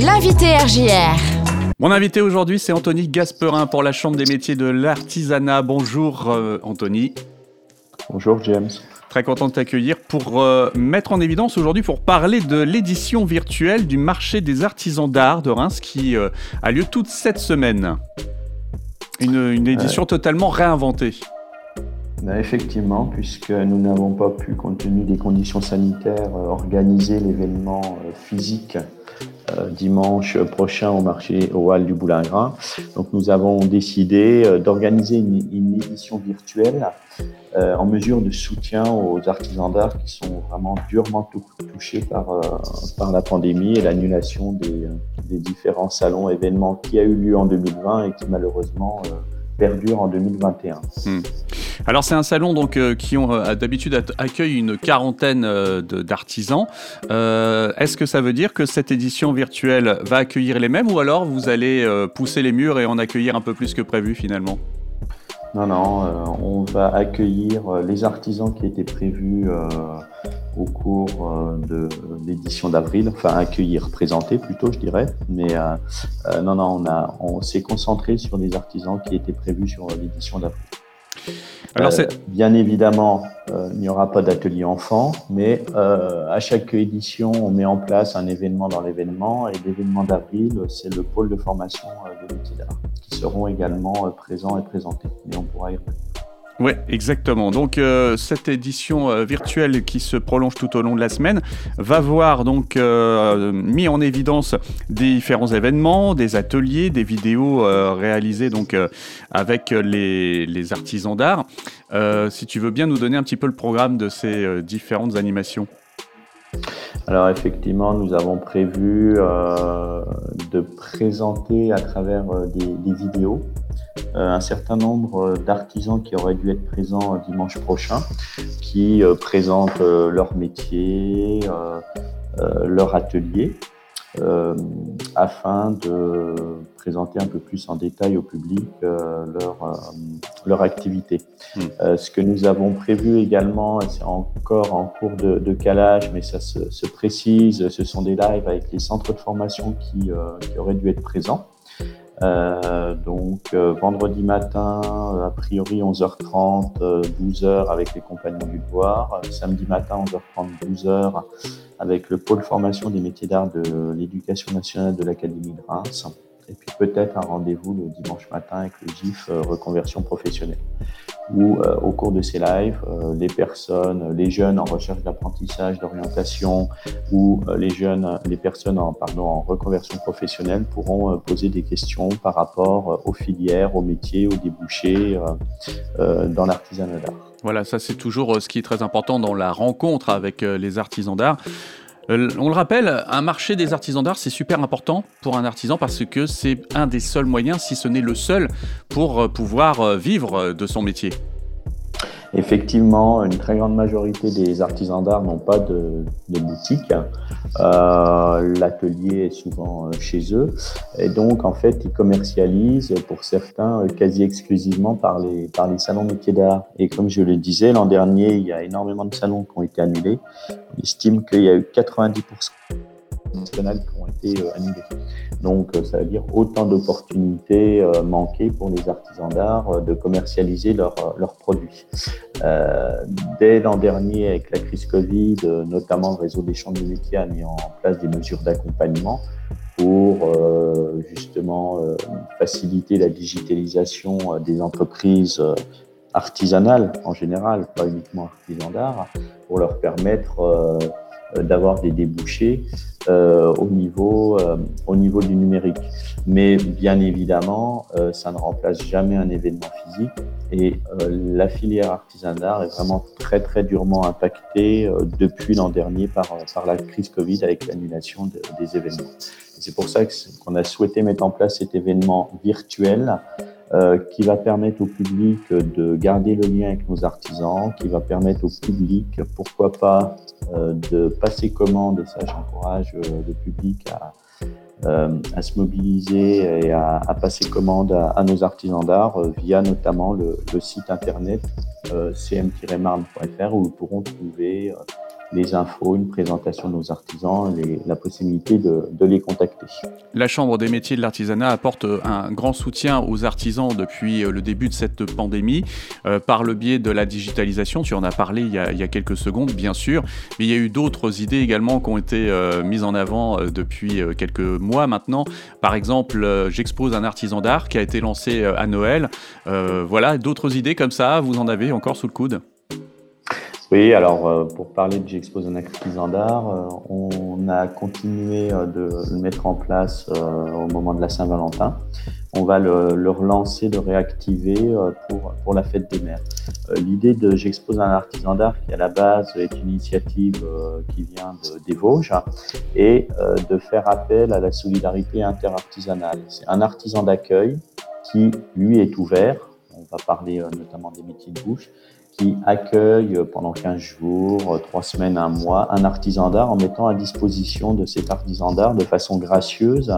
L'invité RJR. Mon invité aujourd'hui, c'est Anthony Gasperin pour la Chambre des métiers de l'artisanat. Bonjour euh, Anthony. Bonjour James. Très content de t'accueillir pour euh, mettre en évidence aujourd'hui, pour parler de l'édition virtuelle du marché des artisans d'art de Reims qui euh, a lieu toute cette semaine. Une, édition totalement réinventée. Ben, effectivement, puisque nous n'avons pas pu, compte tenu des conditions sanitaires, organiser l'événement physique euh, dimanche prochain au marché au Hall du Boulingrin. Donc nous avons décidé euh, d'organiser une, édition virtuelle euh, en mesure de soutien aux artisans d'art qui sont vraiment durement touchés par, par la pandémie et l'annulation des, différents salons événements qui a eu lieu en 2020 et qui malheureusement perdure en 2021. Hmm. Alors c'est un salon donc euh, qui ont euh, d'habitude accueille une quarantaine euh, d'artisans. Est-ce que ça veut dire que cette édition virtuelle va accueillir les mêmes ou alors vous allez pousser les murs et en accueillir un peu plus que prévu finalement? Non, non, on va accueillir les artisans qui étaient prévus au cours de l'édition d'avril, enfin accueillir, présenter plutôt, je dirais. Mais non, non, on, a, on s'est concentré sur les artisans qui étaient prévus sur l'édition d'avril. Alors, euh, bien évidemment, euh, il n'y aura pas d'atelier enfant, mais euh, à chaque édition, on met en place un événement dans l'événement. Et l'événement d'avril, c'est le pôle de formation de métiers d'art, qui seront également présents et présentés. Et on pourra y revenir. Oui, exactement. Donc euh, cette édition euh, virtuelle qui se prolonge tout au long de la semaine va voir donc euh, mis en évidence différents événements, des ateliers, des vidéos réalisées donc avec les, artisans d'art. si tu veux bien nous donner un petit peu le programme de ces différentes animations. Alors effectivement, nous avons prévu de présenter à travers des, des vidéos un certain nombre d'artisans qui auraient dû être présents euh, dimanche prochain, qui euh, présentent leur métier, leur atelier, afin de présenter un peu plus en détail au public leur, leur activité. Hmm. ce que nous avons prévu également, et c'est encore en cours de, calage, mais ça se, se, précise, ce sont des lives avec les centres de formation qui, qui auraient dû être présents. Euh, donc euh, vendredi matin, euh, a priori 11h30, 12h avec les compagnons du devoir. Samedi matin 11h30, 12h avec le pôle formation des métiers d'art de l'éducation nationale de l'Académie de Reims et puis peut-être un rendez-vous le dimanche matin avec le GIF euh, reconversion professionnelle, où euh, au cours de ces lives, euh, les personnes, les jeunes en recherche d'apprentissage, d'orientation, ou les jeunes, les personnes pardon, en reconversion professionnelle pourront poser des questions par rapport aux filières, aux métiers, aux débouchés dans l'artisanat d'art. Voilà, ça c'est toujours ce qui est très important dans la rencontre avec les artisans d'art. Euh, on le rappelle, un marché des artisans d'art, c'est super important pour un artisan parce que c'est un des seuls moyens, si ce n'est le seul, pour euh, pouvoir euh, vivre de son métier. Effectivement, une très grande majorité des artisans d'art n'ont pas de, boutique. Euh, L'atelier est souvent euh, chez eux. Et donc, en fait, ils commercialisent pour certains euh, quasi exclusivement par les, par les salons métiers d'art. Et comme je le disais, l'an dernier, il y a énormément de salons qui ont été annulés. On estime qu'il y a eu 90% qui ont été annulés. Donc, euh, ça veut dire autant d'opportunités euh, manquées pour les artisans d'art euh, de commercialiser leurs produits. dès l'an dernier, avec la crise Covid, notamment le réseau des chambres de métiers a mis en place des mesures d'accompagnement pour justement faciliter la digitalisation des entreprises artisanales en général, pas uniquement artisans d'art, pour leur permettre euh, d'avoir des débouchés euh, au, niveau, euh, au niveau du numérique. Mais bien évidemment, ça ne remplace jamais un événement physique et la filière artisanale est vraiment très très durement impactée depuis l'an dernier par, par la crise Covid avec l'annulation des événements. C'est pour ça qu'on a souhaité mettre en place cet événement virtuel euh, qui va permettre au public de garder le lien avec nos artisans, qui va permettre au public, pourquoi pas, euh, de passer commande, et ça j'encourage euh, le public à, à, se mobiliser et à, à passer commande à, nos artisans d'art via notamment le, le site internet cm-marne.fr où ils pourront trouver les infos, une présentation de nos artisans, la possibilité de, les contacter. La Chambre des métiers de l'artisanat apporte un grand soutien aux artisans depuis le début de cette pandémie par le biais de la digitalisation. Tu en as parlé il y a, il y a quelques secondes, bien sûr, mais il y a eu d'autres idées également qui ont été mises en avant depuis quelques mois maintenant. Par exemple, j'expose un artisan d'art qui a été lancé à Noël. voilà, d'autres idées comme ça, vous en avez encore sous le coude? Oui, alors euh, pour parler de J'expose un artisan d'art, euh, on a continué euh, de le mettre en place au moment de la Saint-Valentin. On va le, le, relancer, le réactiver pour, pour la fête des mères. L'idée de J'expose un artisan d'art, qui à la base est une initiative qui vient de, des Vosges, et de faire appel à la solidarité interartisanale. C'est un artisan d'accueil qui, lui, est ouvert. On va parler notamment des métiers de bouche qui accueille pendant 15 jours, 3 semaines, un mois, un artisan d'art en mettant à disposition de cet artisan d'art de façon gracieuse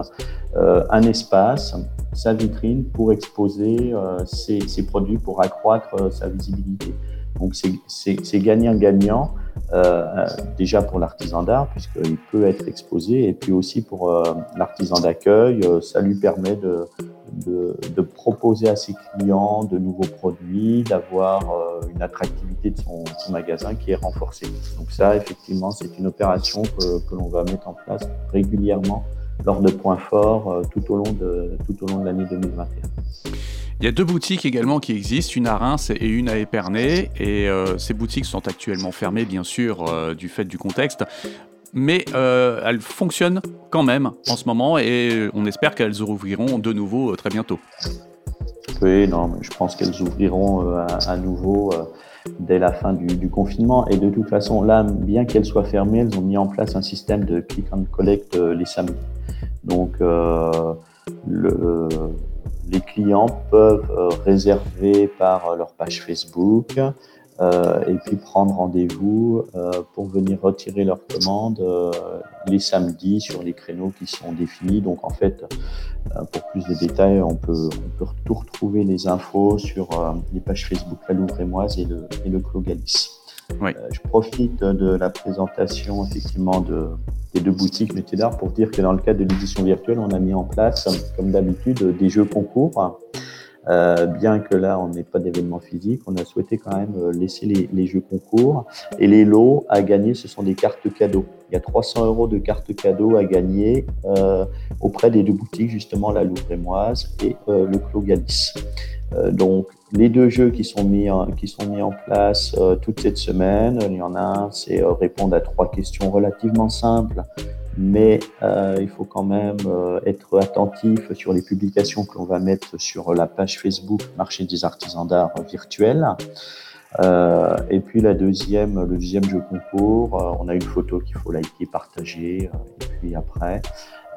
euh, un espace, sa vitrine pour exposer euh, ses, produits, pour accroître euh, sa visibilité. Donc c'est gagnant-gagnant, euh, déjà pour l'artisan d'art, puisqu'il peut être exposé, et puis aussi pour euh, l'artisan d'accueil, ça lui permet de, de, de, proposer à ses clients de nouveaux produits, d'avoir euh, une attractivité de son, son, magasin qui est renforcée. Donc ça, effectivement, c'est une opération que, que l'on va mettre en place régulièrement lors de points forts euh, tout au long de, tout au long de l'année 2021. Il y a deux boutiques également qui existent, une à Reims et une à Épernay, et euh, ces boutiques sont actuellement fermées, bien sûr, euh, du fait du contexte mais euh, elles fonctionnent quand même en ce moment et on espère qu'elles rouvriront de nouveau très bientôt. Oui, non, je pense qu'elles ouvriront à, nouveau dès la fin du, confinement. Et de toute façon, là, bien qu'elles soient fermées, elles ont mis en place un système de click and collect les samedis. Donc, le, les clients peuvent réserver par leur page Facebook euh, et puis prendre rendez-vous euh, pour venir retirer leur commande euh, les samedis sur les créneaux qui sont définis. Donc en fait, pour plus de détails, on peut, on peut tout retrouver les infos sur les pages Facebook La Louvre-et-Moise et le, et le Clos Galice. Oui. je profite de la présentation effectivement de, des deux boutiques métiers d'art pour dire que dans le cadre de l'édition virtuelle, on a mis en place, comme d'habitude, des jeux concours euh, bien que là, on n'ait pas d'événement physique, on a souhaité quand même euh, laisser les, jeux concours. Et les lots à gagner, ce sont des cartes cadeaux. Il y a 300 euros de cartes cadeaux à gagner euh, auprès des deux boutiques, justement la Louvre-et-Moise et euh, le Clos. Euh, donc, les deux jeux qui sont mis en, qui sont mis en place toute cette semaine, il y en a un, c'est répondre à trois questions relativement simples mais euh, il faut quand même euh, être attentif sur les publications que l'on va mettre sur la page Facebook Marché des artisans d'art virtuels. Euh, et puis la deuxième, le deuxième jeu concours, euh, on a une photo qu'il faut liker, partager, euh, et puis après,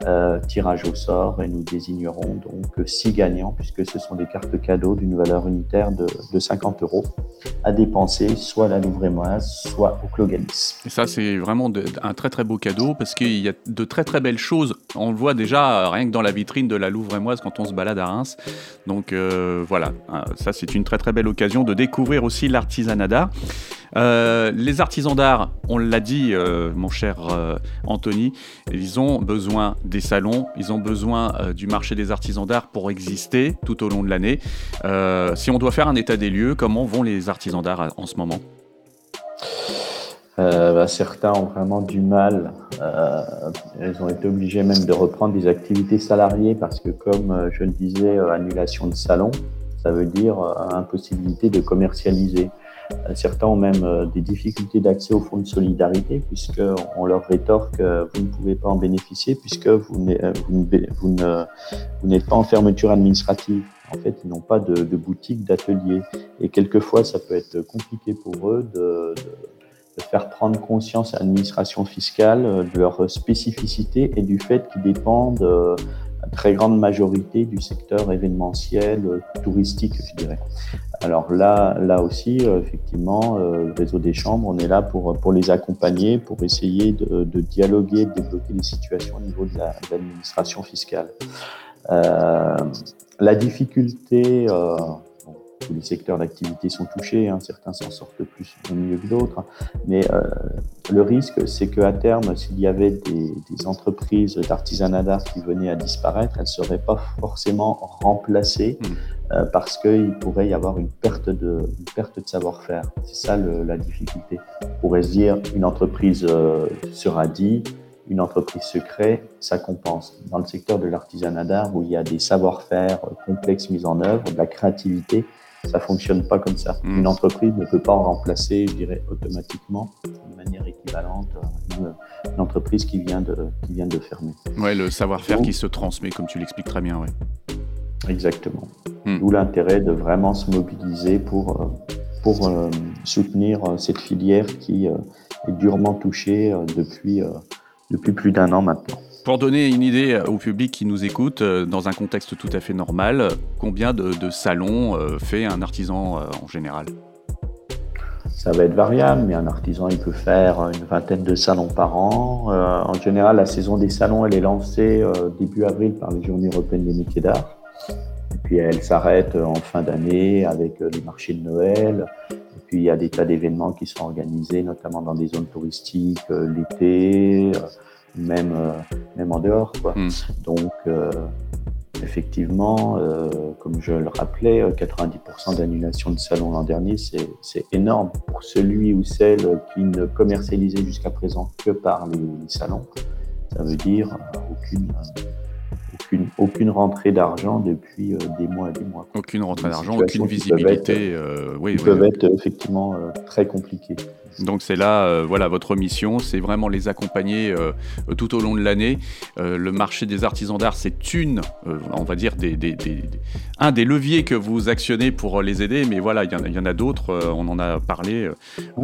euh, tirage au sort et nous désignerons donc six gagnants puisque ce sont des cartes cadeaux d'une valeur unitaire de, de 50 euros à dépenser soit à la Louvre-et-Moise, soit au Clos Galis. Et ça, c'est vraiment un très très beau cadeau parce qu'il y a de très très belles choses. On le voit déjà rien que dans la vitrine de la Louvre-et-Moise quand on se balade à Reims. Donc euh, voilà, ça c'est une très très belle occasion de découvrir aussi l'artisanat d'art. Euh, les artisans d'art, on l'a dit, euh, mon cher euh, Anthony, ils ont besoin des salons, ils ont besoin du marché des artisans d'art pour exister tout au long de l'année. si on doit faire un état des lieux, comment vont les artisans d'art en ce moment? Bah, certains ont vraiment du mal. ils ont été obligés même de reprendre des activités salariées parce que, comme je le disais, annulation de salon, ça veut dire impossibilité de commercialiser. Euh, certains ont même euh, des difficultés d'accès au fonds de solidarité puisqu'on leur rétorque que vous ne pouvez pas en bénéficier puisque vous n'êtes pas en fermeture administrative. En fait, ils n'ont pas de, boutique, d'atelier. Et quelquefois, ça peut être compliqué pour eux de, de faire prendre conscience à l'administration fiscale euh, de leur spécificité et du fait qu'ils dépendent très grande majorité du secteur événementiel, euh, touristique, je dirais. Alors là, là aussi, euh, effectivement, euh, le réseau des chambres, on est là pour, pour les accompagner, pour essayer de, de dialoguer, de débloquer les situations au niveau de l'administration fiscale. Euh, la difficulté, euh, tous les secteurs d'activité sont touchés, hein. certains s'en sortent plus mieux que d'autres. Mais le risque, c'est qu'à terme, s'il y avait des, des entreprises d'artisanat d'art qui venaient à disparaître, elles ne seraient pas forcément remplacées mmh. parce qu'il pourrait y avoir une perte de, une perte de savoir-faire. C'est ça le, la difficulté. On pourrait se dire, une entreprise sera dit, une entreprise secrète, ça compense. Dans le secteur de l'artisanat d'art, où il y a des savoir-faire complexes mis en œuvre, de la créativité, ça fonctionne pas comme ça. Hmm. Une entreprise ne peut pas en remplacer, je dirais, automatiquement, de manière équivalente, une, une entreprise qui vient de, qui vient de fermer. Ouais, le savoir-faire qui se transmet, comme tu l'expliques très bien, ouais. Exactement. Hmm. D'où l'intérêt de vraiment se mobiliser pour, euh, pour euh, soutenir euh, cette filière qui est durement touchée depuis depuis plus d'un an maintenant. Pour donner une idée au public qui nous écoute, euh, dans un contexte tout à fait normal, combien de, salons euh, fait un artisan euh, en général? Ça va être variable, mais un artisan, il peut faire une vingtaine de salons par an. en général, la saison des salons, elle est lancée début avril par les Journées européennes des métiers d'art. Et puis, elle s'arrête en fin d'année avec les marchés de Noël. Et puis, il y a des tas d'événements qui sont organisés, notamment dans des zones touristiques l'été, même, euh, même en dehors. Quoi. Hmm. Donc, euh, effectivement, euh, comme je le rappelais, 90% d'annulation de salon l'an dernier, c'est énorme pour celui ou celle qui ne commercialisait jusqu'à présent que par les, salons. Ça veut dire aucune, aucune, rentrée d'argent depuis des mois et des mois. Aucune rentrée d'argent, aucune visibilité. oui, qui peuvent être effectivement très compliquées. Donc c'est là, euh, voilà, votre mission, c'est vraiment les accompagner euh, tout au long de l'année. Euh, le marché des artisans d'art, c'est une, on va dire, des, un des leviers que vous actionnez pour les aider, mais voilà, il y, en a, d'autres, on en a parlé.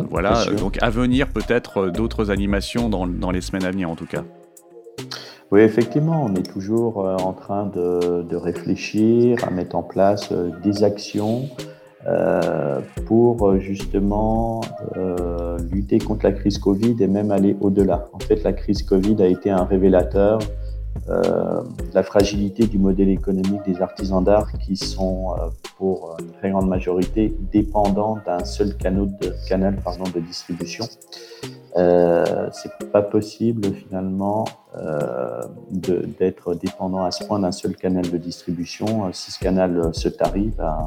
voilà, donc à venir peut-être d'autres animations dans, dans, les semaines à venir en tout cas. Oui, effectivement, on est toujours en train de, de réfléchir à mettre en place des actions euh, pour euh, justement euh, lutter contre la crise Covid et même aller au-delà. En fait, la crise Covid a été un révélateur euh, de la fragilité du modèle économique des artisans d'art qui sont, euh, pour une très grande majorité, dépendants d'un seul canal de, canal, pardon, de distribution. Euh, c'est pas possible finalement euh, d'être dépendant à ce point d'un seul canal de distribution. Si ce canal se tarit, ben,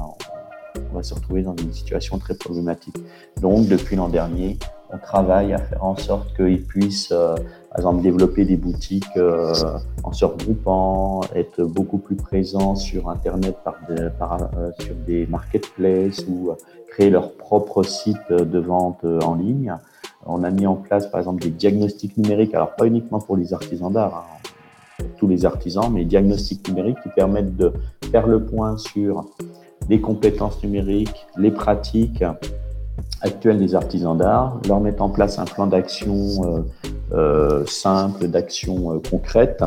on va se retrouver dans une situation très problématique. Donc, depuis l'an dernier, on travaille à faire en sorte qu'ils puissent, euh, par exemple, développer des boutiques euh, en se regroupant, être beaucoup plus présents sur Internet par, euh, sur des marketplaces ou créer leur propre site de vente en ligne. On a mis en place, par exemple, des diagnostics numériques, alors pas uniquement pour les artisans d'art, hein, tous les artisans, mais diagnostics numériques qui permettent de faire le point sur les compétences numériques, les pratiques actuelles des artisans d'art, leur mettre en place un plan d'action euh, euh, simple, d'action euh, concrète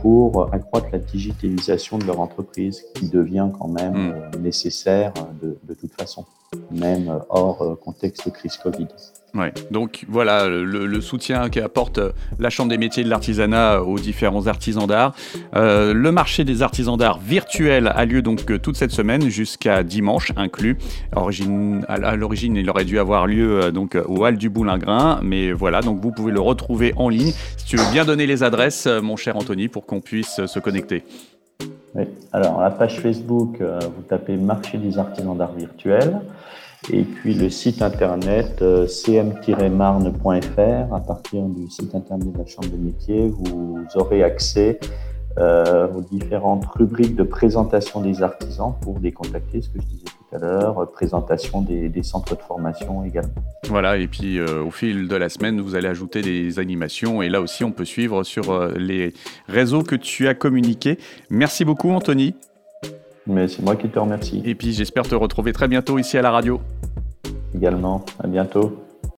pour accroître la digitalisation de leur entreprise qui devient quand même hmm. nécessaire de, de, toute façon, même hors contexte crise Covid. Ouais. Donc voilà le, soutien qu'apporte euh, la Chambre des métiers de l'artisanat aux différents artisans d'art. Euh, le marché des artisans d'art virtuel a lieu donc euh, toute cette semaine jusqu'à dimanche inclus. Origine, à l'origine, il aurait dû avoir lieu donc au Hall du Boulingrin, mais voilà, donc vous pouvez le retrouver en ligne. Si tu veux bien donner les adresses, mon cher Pour qu'on puisse se connecter. Alors la page Facebook, vous tapez Marché des artisans d'art virtuel. Et puis le site internet euh, cm-marne.fr, à partir du site internet de la Chambre des métiers, vous aurez accès euh, aux différentes rubriques de présentation des artisans pour les contacter, ce que je disais tout à l'heure, euh, présentation des, centres de formation également. Voilà, et puis au fil de la semaine, vous allez ajouter des animations et là aussi, on peut suivre sur les réseaux que tu as communiqués. Merci beaucoup, Anthony. Mais c'est moi qui te remercie. Et puis j'espère te retrouver très bientôt ici à la radio. Également, à bientôt.